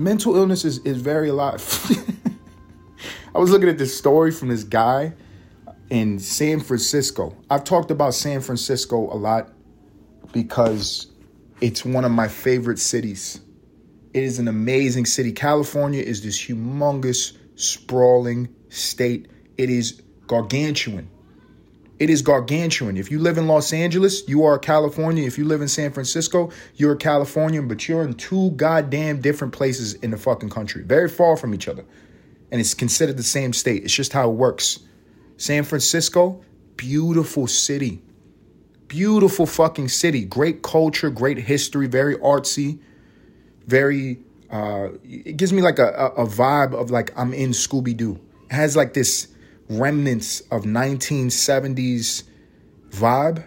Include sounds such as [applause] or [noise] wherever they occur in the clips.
mental illness is, is very alive. [laughs] I was looking at this story from this guy in San Francisco. I've talked about San Francisco a lot because it's one of my favorite cities. It is an amazing city. California is this humongous, sprawling state. It is gargantuan. It is gargantuan. If you live in Los Angeles, you are a Californian. If you live in San Francisco, you're a Californian, but you're in two goddamn different places in the fucking country, very far from each other. And it's considered the same state. It's just how it works. San Francisco, beautiful city. Beautiful fucking city. Great culture, great history, very artsy, very uh it gives me like a, a, a vibe of like I'm in Scooby Doo. It has like this remnants of 1970s vibe.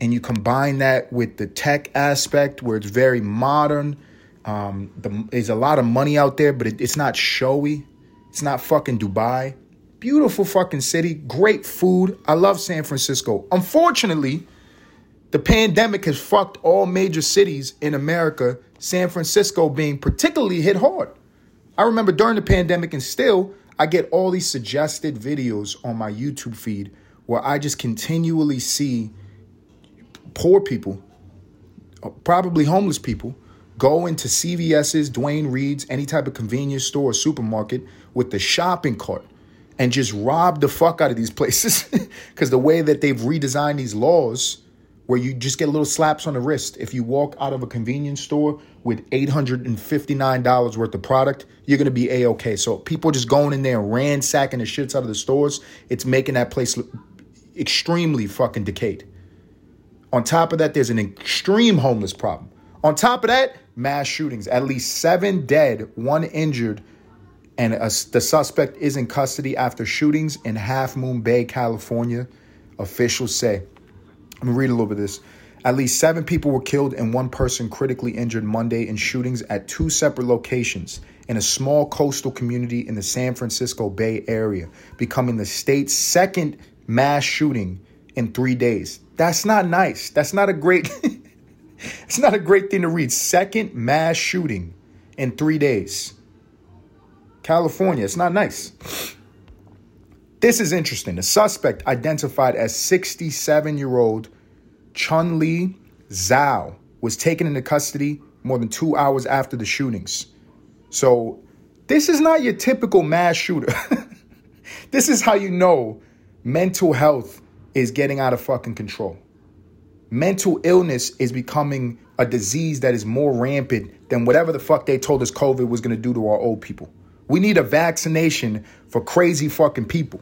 And you combine that with the tech aspect where it's very modern. Um, the, there's a lot of money out there but it, it's not showy. It's not fucking dubai. Beautiful fucking city. Great food. I love san francisco. Unfortunately the pandemic has fucked all major cities in america san francisco being particularly hit hard. I remember during the pandemic and still I get all these suggested videos on my YouTube feed where I just continually see poor people, uh, probably homeless people, go into CVS's, Duane Reade's, any type of convenience store or supermarket with the shopping cart and just rob the fuck out of these [laughs] places because the way that they've redesigned these laws where you just get little slaps on the wrist. If you walk out of a convenience store with $859 worth of product, you're to be A-OK. So people just going in there and ransacking the shits out of the stores, it's making that place extremely fucking decayed. On top of that, there's an extreme homeless problem. On top of that, mass shootings. At least seven dead, one injured, and a, the suspect is in custody after shootings in Half Moon Bay, California, officials say. Let me read a little bit of this. At least seven people were killed and one person critically injured Monday in shootings at two separate locations in a small coastal community in the San Francisco Bay Area, becoming the state's second mass shooting in three days. That's not nice. That's not a great. [laughs] it's not a great thing to read. Second mass shooting in three days. California. It's not nice. This is interesting. The suspect, identified as 67 year old Chun Li Zhao, was taken into custody more than two hours after the shootings. So, this is not your typical mass shooter. [laughs] this is how you know mental health is getting out of fucking control. Mental illness is becoming a disease that is more rampant than whatever the fuck they told us COVID was gonna do to our old people. We need a vaccination for crazy fucking people.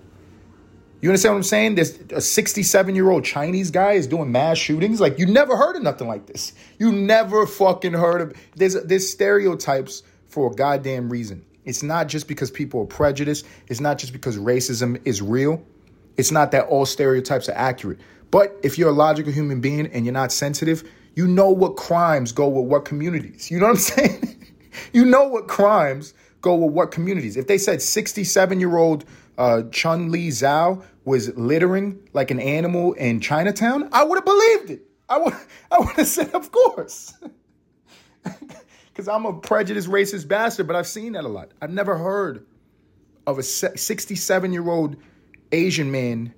You understand what I'm saying? This a 67 year old Chinese guy is doing mass shootings. Like you never heard of nothing like this. You never fucking heard of. There's there's stereotypes for a goddamn reason. It's not just because people are prejudiced. It's not just because racism is real. It's not that all stereotypes are accurate. But if you're a logical human being and you're not sensitive, you know what crimes go with what communities. You know what I'm [laughs] saying? you know what crimes go with what communities. If they said 67 year old uh, Chun Li Zhao was littering like an animal in Chinatown, I would have believed it. I would I would have said, of course. [laughs] Because I'm a prejudiced, racist bastard, but I've seen that a lot. I've never heard of a 67 year old Asian man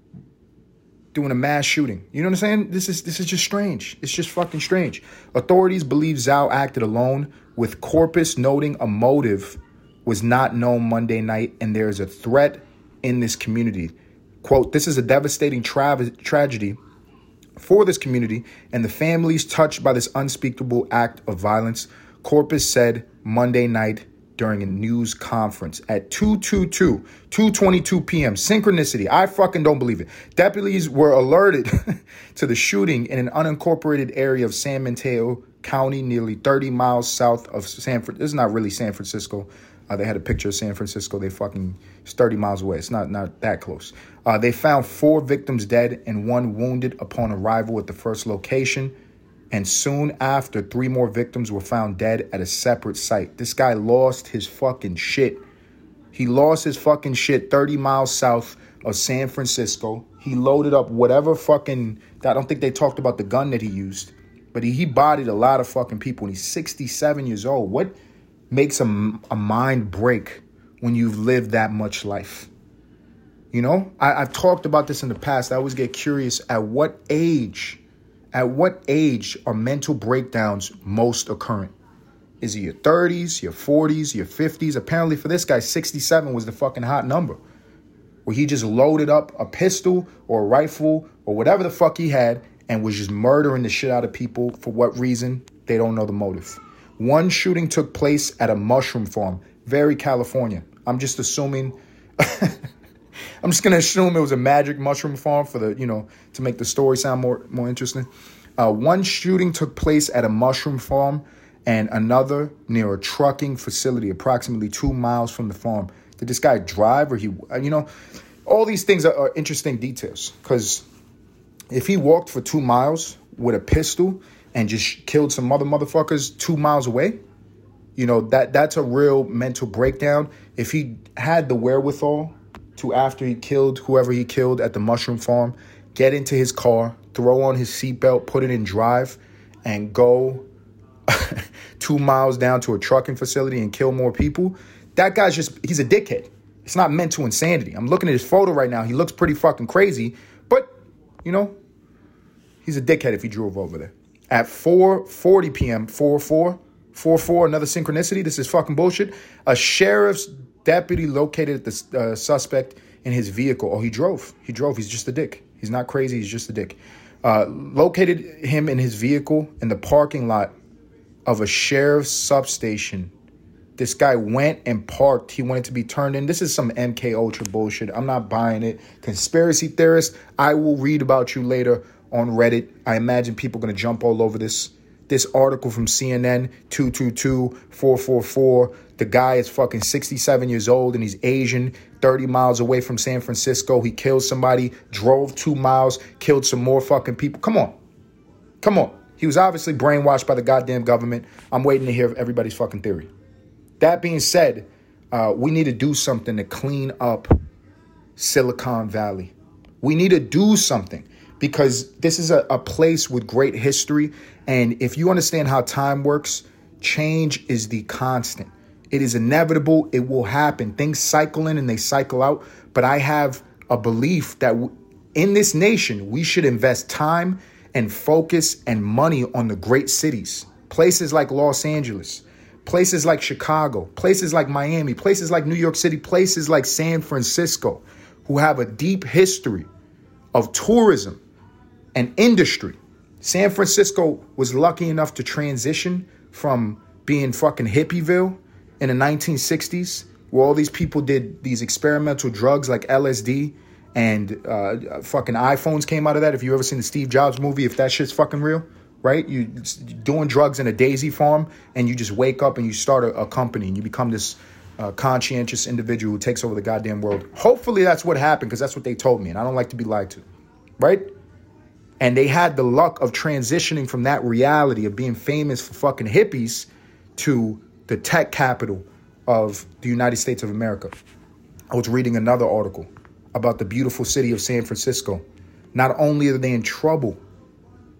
doing a mass shooting. You know what I'm saying? This is this is just strange. It's just fucking strange. Authorities believe Zhao acted alone, with Corpus noting a motive was not known Monday night, and there is a threat in this community. Quote, this is a devastating tra- tragedy for this community and the families touched by this unspeakable act of violence, Corpus said Monday night during a news conference at 222, 222 p.m. Synchronicity. I fucking don't believe it. Deputies were alerted [laughs] to the shooting in an unincorporated area of San Mateo County, nearly 30 miles south of San Francisco. This is not really San Francisco. Uh, they had a picture of San Francisco. They fucking it's 30 miles away. It's not not that close. Uh, they found four victims dead and one wounded upon arrival at the first location. And soon after, three more victims were found dead at a separate site. This guy lost his fucking shit. He lost his fucking shit 30 miles south of San Francisco. He loaded up whatever fucking. I don't think they talked about the gun that he used, but he, he bodied a lot of fucking people. And he's 67 years old. What? Makes a, a mind break when you've lived that much life. You know, I, I've talked about this in the past. I always get curious at what age, at what age are mental breakdowns most occurring? Is it your 30s, your 40s, your 50s? Apparently, for this guy, 67 was the fucking hot number. Where he just loaded up a pistol or a rifle or whatever the fuck he had and was just murdering the shit out of people for what reason? They don't know the motive. One shooting took place at a mushroom farm, very California. I'm just assuming. [laughs] I'm just gonna assume it was a magic mushroom farm for the, you know, to make the story sound more more interesting. Uh, one shooting took place at a mushroom farm, and another near a trucking facility, approximately two miles from the farm. Did this guy drive, or he, uh, you know, all these things are, are interesting details because if he walked for two miles with a pistol and just killed some other motherfuckers two miles away, you know that that's a real mental breakdown. If he had the wherewithal to, after he killed whoever he killed at the mushroom farm, get into his car, throw on his seatbelt, put it in drive, and go [laughs] two miles down to a trucking facility and kill more people. That guy's just, he's a dickhead. It's not mental insanity. I'm looking at his photo right now. He looks pretty fucking crazy, but, you know, he's a dickhead if he drove over there. At 4:40 p.m., 4 4, 4 4, another synchronicity. This is fucking bullshit. A sheriff's deputy located the uh, suspect in his vehicle. Oh, he drove. He drove. He's just a dick. He's not crazy. He's just a dick. Uh, located him in his vehicle in the parking lot of a sheriff's substation. This guy went and parked. He wanted to be turned in. This is some MK Ultra bullshit. I'm not buying it. Conspiracy theorist. I will read about you later on Reddit. I imagine people are going to jump all over this this article from CNN 222-444. The guy is fucking 67 years old and he's Asian, 30 miles away from San Francisco. He killed somebody, drove 2 miles, killed some more fucking people. Come on. Come on. He was obviously brainwashed by the goddamn government. I'm waiting to hear everybody's fucking theory. That being said, uh, we need to do something to clean up Silicon Valley. We need to do something because this is a, a place with great history. And if you understand how time works, change is the constant. It is inevitable. It will happen. Things cycle in and they cycle out. But I have a belief that in this nation, we should invest time and focus and money on the great cities, places like Los Angeles, places like Chicago, places like Miami, places like New York City, places like San Francisco, who have a deep history of tourism and industry. San Francisco was lucky enough to transition from being fucking hippieville in the 1960s, where all these people did these experimental drugs like LSD and uh, fucking iPhones came out of that. If you ever seen the Steve Jobs movie, if that shit's fucking real, right? You doing drugs in a daisy farm, and you just wake up and you start a, a company and you become this uh, conscientious individual who takes over the goddamn world. Hopefully, that's what happened because that's what they told me, and I don't like to be lied to, right? And they had the luck of transitioning from that reality of being famous for fucking hippies to the tech capital of the United States of America. I was reading another article about the beautiful city of San Francisco. Not only are they in trouble,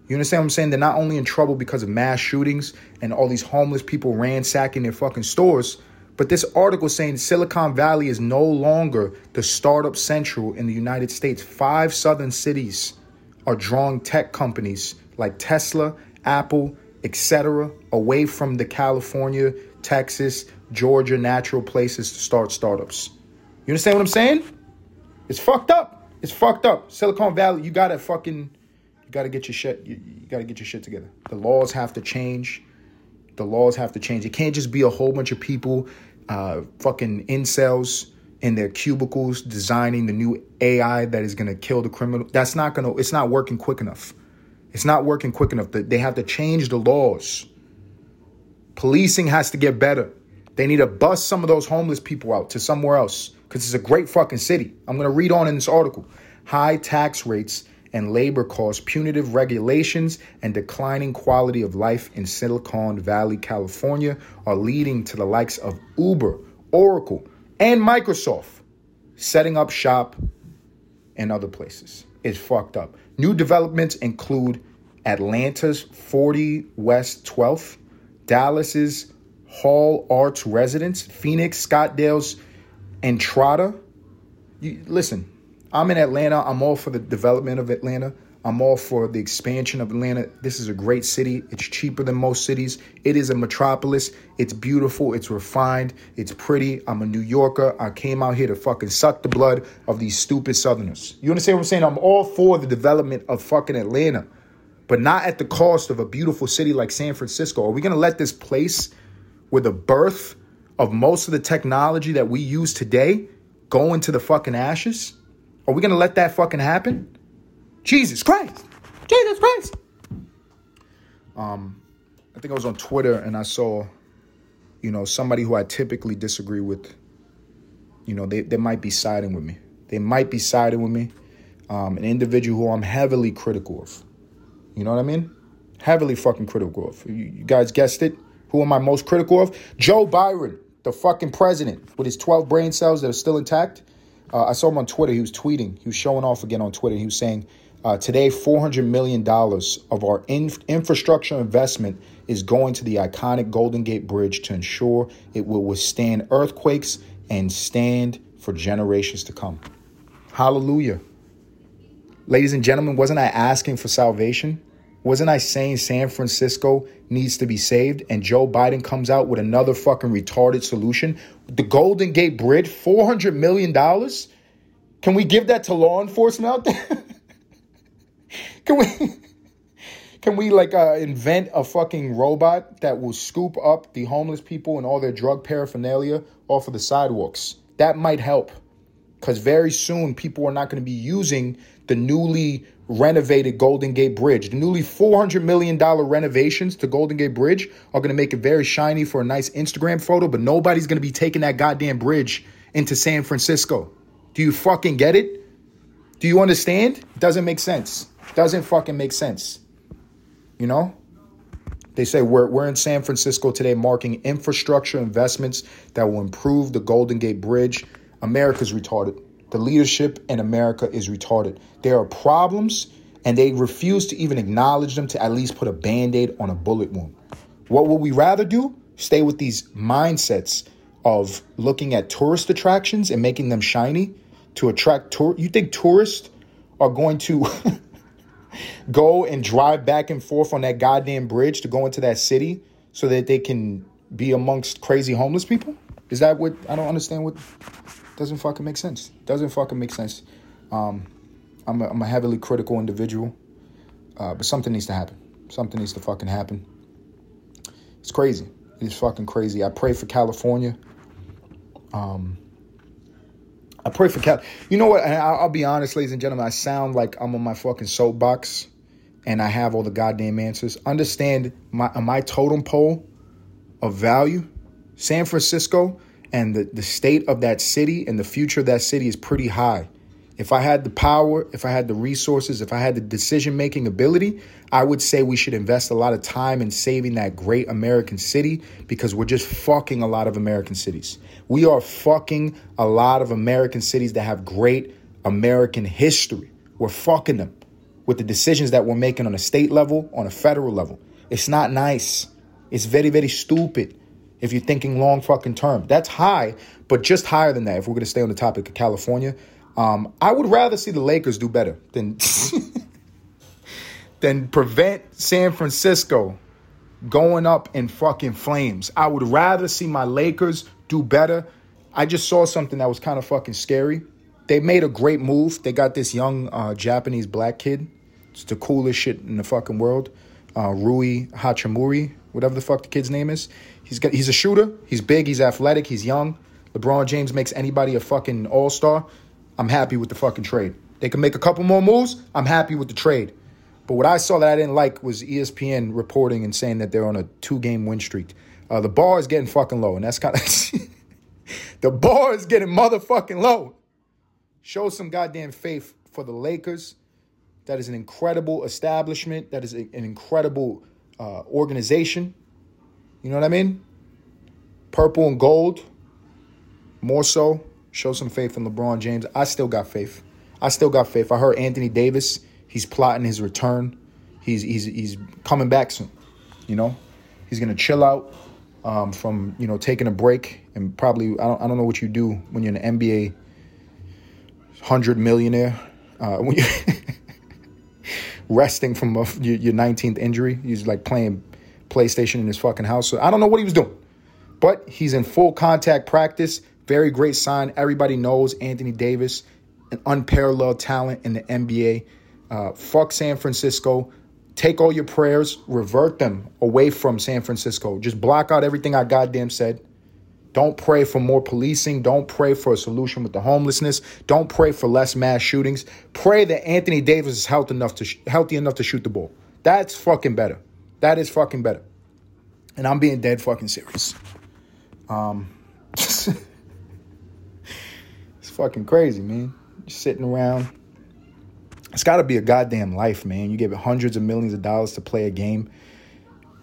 you understand what I'm saying? They're not only in trouble because of mass shootings and all these homeless people ransacking their fucking stores, but this article saying Silicon Valley is no longer the startup central in the United States. Five southern cities are drawing tech companies like Tesla, Apple, etc., away from the California, Texas, Georgia natural places to start startups. You understand what I'm saying? It's fucked up. It's fucked up. Silicon Valley, you gotta fucking, you gotta get your shit. You, you gotta get your shit together. The laws have to change. The laws have to change. It can't just be a whole bunch of people, uh, fucking incels in their cubicles designing the new AI that is going to kill the criminal. That's not going to, it's not working quick enough. It's not working quick enough. They have to change the laws. Policing has to get better. They need to bust some of those homeless people out to somewhere else because it's a great fucking city. I'm going to read on in this article. High tax rates and labor costs, punitive regulations, and declining quality of life in Silicon Valley, California are leading to the likes of Uber, Oracle, and Microsoft setting up shop in other places. It's fucked up. New developments include Atlanta's 40 West 12th, Dallas's Hall Arts Residence, Phoenix, Scottsdale's, Entrada. You, listen, I'm in Atlanta. I'm all for the development of Atlanta. I'm all for the expansion of Atlanta. This is a great city. It's cheaper than most cities. It is a metropolis. It's beautiful. It's refined. It's pretty. I'm a New Yorker. I came out here to fucking suck the blood of these stupid Southerners. You understand what I'm saying? I'm all for the development of fucking Atlanta, but not at the cost of a beautiful city like San Francisco. Are we gonna let this place, where the birth of most of the technology that we use today, go into the fucking ashes? Are we gonna let that fucking happen? Jesus Christ. Jesus Christ. Um, I think I was on Twitter and I saw, you know, somebody who I typically disagree with, you know, they, they might be siding with me. They might be siding with me. Um, an individual who I'm heavily critical of. You know what I mean? Heavily fucking critical of. You, you guys guessed it. Who am I most critical of? Joe Biden, the fucking president, with his 12 brain cells that are still intact. Uh, I saw him on Twitter. He was tweeting. He was showing off again on Twitter. He was saying, uh, today, $400 million of our inf- infrastructure investment is going to the iconic Golden Gate Bridge to ensure it will withstand earthquakes and stand for generations to come. Hallelujah. Ladies and gentlemen, wasn't I asking for salvation? Wasn't I saying San Francisco needs to be saved? And Joe Biden comes out with another fucking retarded solution. The Golden Gate Bridge, $400 million? Can we give that to law enforcement out there? [laughs] Can we [laughs] can we like uh, invent a fucking robot that will scoop up the homeless people and all their drug paraphernalia off of the sidewalks? That might help. Cuz very soon people are not going to be using the newly renovated Golden Gate Bridge. The newly $400 million renovations to Golden Gate Bridge are going to make it very shiny for a nice Instagram photo, but nobody's going to be taking that goddamn bridge into San Francisco. Do you fucking get it? Do you understand? It doesn't make sense. Doesn't fucking make sense. You know? They say we're, we're in San Francisco today marking infrastructure investments that will improve the Golden Gate Bridge. America's retarded. The leadership in America is retarded. There are problems and they refuse to even acknowledge them to at least put a band aid on a bullet wound. What would we rather do? Stay with these mindsets of looking at tourist attractions and making them shiny to attract tour. You think tourists are going to [laughs] go and drive back and forth on that goddamn bridge to go into that city so that they can be amongst crazy homeless people? Is that what I don't understand what doesn't fucking make sense. Doesn't fucking make sense. Um, I'm a, I'm a heavily critical individual, uh, but something needs to happen. Something needs to fucking happen. It's crazy. It's fucking crazy. I pray for California. Um, I pray for Cal. You know what? I'll, I'll be honest, ladies and gentlemen. I sound like I'm on my fucking soapbox, and I have all the goddamn answers. Understand my my totem pole of value, San Francisco, and the the state of that city and the future of that city is pretty high. If I had the power, if I had the resources, if I had the decision making ability, I would say we should invest a lot of time in saving that great American city because we're just fucking a lot of American cities. We are fucking a lot of American cities that have great American history. We're fucking them with the decisions that we're making on a state level, on a federal level. It's not nice. It's very, very stupid if you're thinking long fucking term. That's high, but just higher than that if we're going to stay on the topic of California. Um, I would rather see the Lakers do better than [laughs] than prevent San Francisco going up in fucking flames. I would rather see my Lakers do better. I just saw something that was kind of fucking scary. They made a great move. They got this young uh, Japanese black kid. It's the coolest shit in the fucking world. Uh, Rui Hachimura, whatever the fuck the kid's name is. He's got, he's a shooter. He's big. He's athletic. He's young. LeBron James makes anybody a fucking all star. I'm happy with the fucking trade. They can make a couple more moves. I'm happy with the trade. But what I saw that I didn't like was ESPN reporting and saying that they're on a two game win streak. Uh, the bar is getting fucking low, and that's kind of [laughs] the bar is getting motherfucking low. Show some goddamn faith for the Lakers. That is an incredible establishment. That is a, an incredible uh, organization. You know what I mean? Purple and gold, more so. Show some faith in LeBron James. I still got faith. I still got faith. I heard Anthony Davis. He's plotting his return. He's he's he's coming back soon. You know, he's gonna chill out. um, from you know taking a break and probably I don't, I don't know what you do when you're an NBA hundred millionaire uh, when you [laughs] resting from a, your, your 19th injury. He's like playing PlayStation in his fucking house. So I don't know what he was doing, but he's in full contact practice. Very great sign. Everybody knows Anthony Davis, an unparalleled talent in the NBA. Uh, fuck San Francisco. Take all your prayers, revert them away from San Francisco. Just block out everything I goddamn said. Don't pray for more policing. Don't pray for a solution with the homelessness. Don't pray for less mass shootings. Pray that Anthony Davis is healthy enough to sh- healthy enough to shoot the ball. That's fucking better. That is fucking better. And I'm being dead fucking serious. Um, [laughs] fucking crazy, man. Sitting around it's got to be a goddamn life, man. You give it hundreds of millions of dollars to play a game.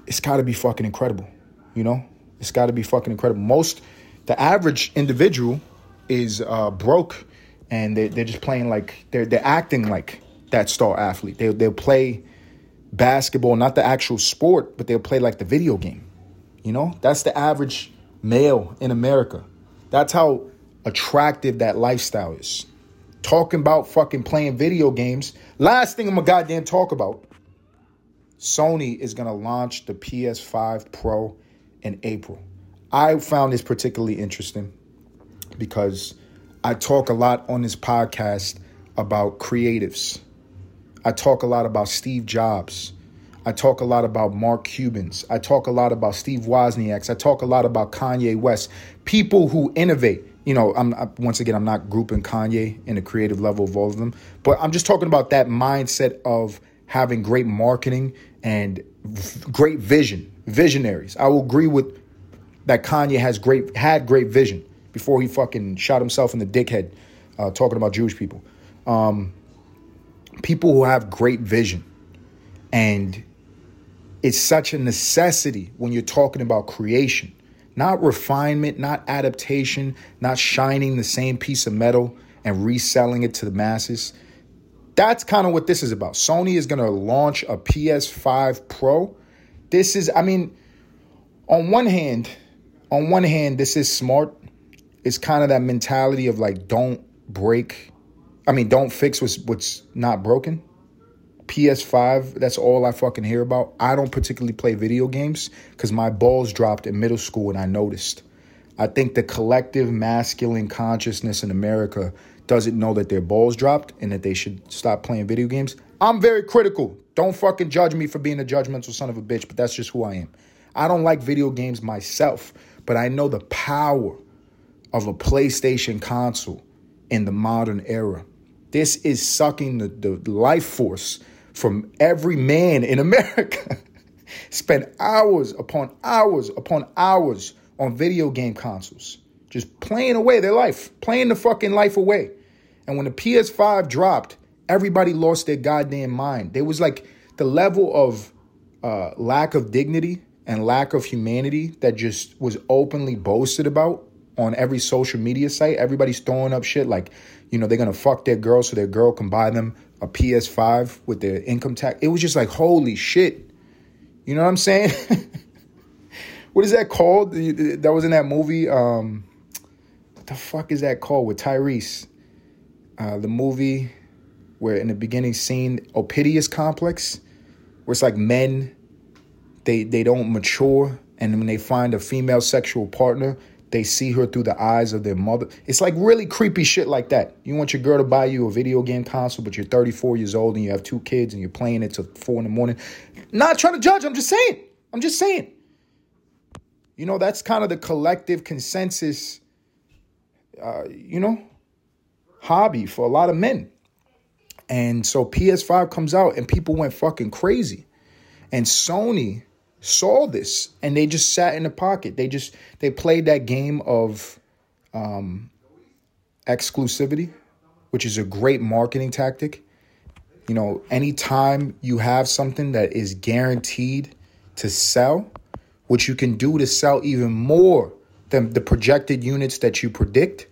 It's got to be fucking incredible, you know? It's got to be fucking incredible. Most, the average individual is uh, broke and they're, they're just playing like, they're, they're acting like that star athlete. They, they'll play basketball, not the actual sport, but they'll play like the video game. You know? That's the average male in America. That's how attractive that lifestyle is talking about fucking playing video games. Last thing I'm gonna goddamn talk about. Sony is gonna launch the PS5 Pro in April. I found this particularly interesting because I talk a lot on this podcast about creatives. I talk a lot about Steve Jobs. I talk a lot about Mark Cubans. I talk a lot about Steve Wozniaks. I talk a lot about Kanye West. People who innovate you know, I'm I, once again, I'm not grouping Kanye in the creative level of all of them, but I'm just talking about that mindset of having great marketing and great vision, visionaries. I will agree with that. Kanye has great had great vision before he fucking shot himself in the dickhead, uh, talking about Jewish people. Um, people who have great vision, and it's such a necessity when you're talking about creation not refinement, not adaptation, not shining the same piece of metal and reselling it to the masses. That's kind of what this is about. Sony is going to launch a PS5 Pro. This is, I mean, on one hand, on one hand, this is smart. It's kind of that mentality of like, don't break. I mean, don't fix what's what's not broken. PS5, that's all I fucking hear about. I don't particularly play video games because my balls dropped in middle school and I noticed. I think the collective masculine consciousness in America doesn't know that their balls dropped and that they should stop playing video games. I'm very critical. Don't fucking judge me for being a judgmental son of a bitch, but that's just who I am. I don't like video games myself, but I know the power of a PlayStation console in the modern era. This is sucking the, the life force from every man in America [laughs] spend hours upon hours upon hours on video game consoles, just playing away their life, playing the fucking life away. And when the PS5 dropped, everybody lost their goddamn mind. There was like the level of uh, lack of dignity and lack of humanity that just was openly boasted about on every social media site. Everybody's throwing up shit like, you know, they're gonna fuck their girl so their girl can buy them a PS5 with their income tax. It was just like, holy shit. You know what I'm saying? [laughs] what is that called? That was in that movie. Um, what the fuck is that called with Tyrese? Uh, the movie where in the beginning scene, Oedipus complex, where it's like men, they they don't mature, and when they find a female sexual partner, they see her through the eyes of their mother. It's like really creepy shit like that. You want your girl to buy you a video game console, but you're 34 years old and you have two kids and you're playing it till four in the morning. Not trying to judge. I'm just saying. I'm just saying. You know, that's kind of the collective consensus, uh, you know, hobby for a lot of men. And so PS5 comes out and people went fucking crazy. And Sony saw this and they just sat in the pocket. They just they played that game of um, exclusivity, which is a great marketing tactic. You know, anytime you have something that is guaranteed to sell, what you can do to sell even more than the projected units that you predict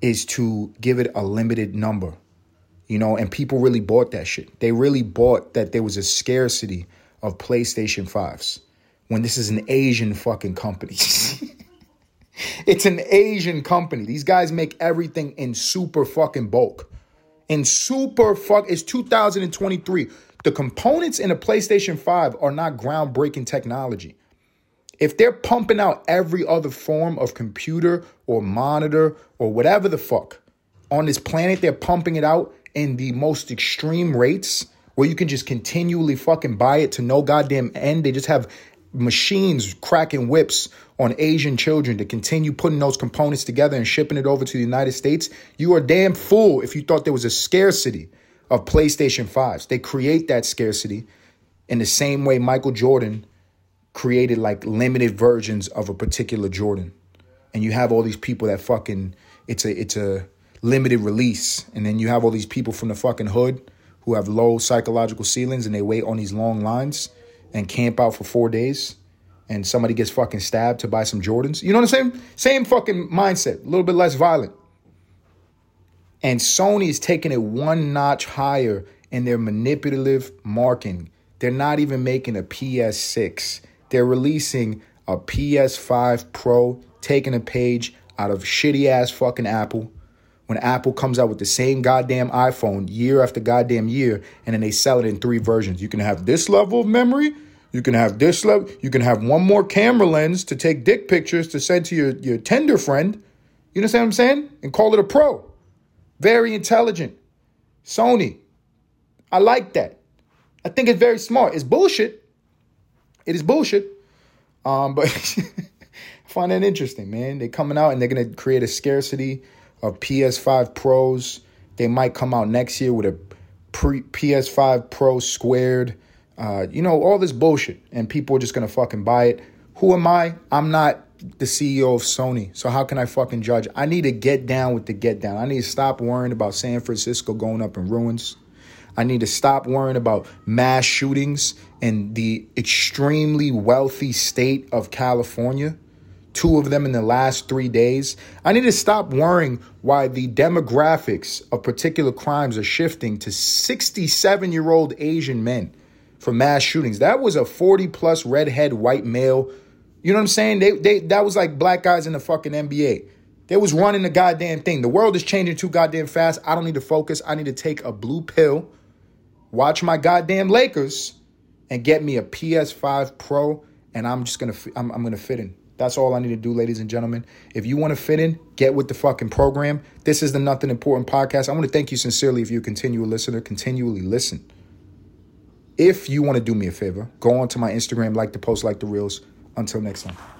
is to give it a limited number. You know, and people really bought that shit. They really bought that there was a scarcity of PlayStation 5s when this is an Asian fucking company. [laughs] it's an Asian company. These guys make everything in super fucking bulk. In super fuck, it's 2023. The components in a PlayStation 5 are not groundbreaking technology. If they're pumping out every other form of computer or monitor or whatever the fuck on this planet, they're pumping it out in the most extreme rates where you can just continually fucking buy it to no goddamn end. They just have machines cracking whips on Asian children to continue putting those components together and shipping it over to the United States. You are damn fool if you thought there was a scarcity of PlayStation 5s. They create that scarcity in the same way Michael Jordan created like limited versions of a particular Jordan. And you have all these people that fucking it's a it's a limited release. And then you have all these people from the fucking hood who have low psychological ceilings and they wait on these long lines and camp out for four days and somebody gets fucking stabbed to buy some Jordans. You know what I'm saying? Same fucking mindset, a little bit less violent. And Sony is taking it one notch higher in their manipulative marketing. They're not even making a PS6. They're releasing a PS5 Pro, taking a page out of shitty ass fucking Apple. When Apple comes out with the same goddamn iPhone year after goddamn year, and then they sell it in three versions. You can have this level of memory, you can have this level, you can have one more camera lens to take dick pictures to send to your, your Tinder friend. You understand what I'm saying? And call it a pro. Very intelligent. Sony. I like that. I think it's very smart. It's bullshit. It is bullshit. Um, but [laughs] I find that interesting, man. They're coming out and they're gonna create a scarcity of PS5 Pros. They might come out next year with a pre- PS5 Pro squared. Uh, you know, all this bullshit. And people are just gonna fucking buy it. Who am I? I'm not the CEO of Sony. So how can I fucking judge? I need to get down with the get down. I need to stop worrying about San Francisco going up in ruins. I need to stop worrying about mass shootings in the extremely wealthy state of California. Two of them in the last three days. I need to stop worrying why the demographics of particular crimes are shifting to 67 year old Asian men for mass shootings. That was a 40 plus redhead white male you know what I'm saying? They they that was like black guys in the fucking NBA. They was running the goddamn thing. The world is changing too goddamn fast. I don't need to focus. I need to take a blue pill, watch my goddamn Lakers, and get me a PS5 Pro. And I'm just gonna I'm, I'm gonna fit in. That's all I need to do, ladies and gentlemen. If you want to fit in, get with the fucking program. This is the Nothing Important podcast. I want to thank you sincerely if you're a continual listener. Continually listen. If you want to do me a favor, go on to my Instagram, like the post, like the reels. Until next time.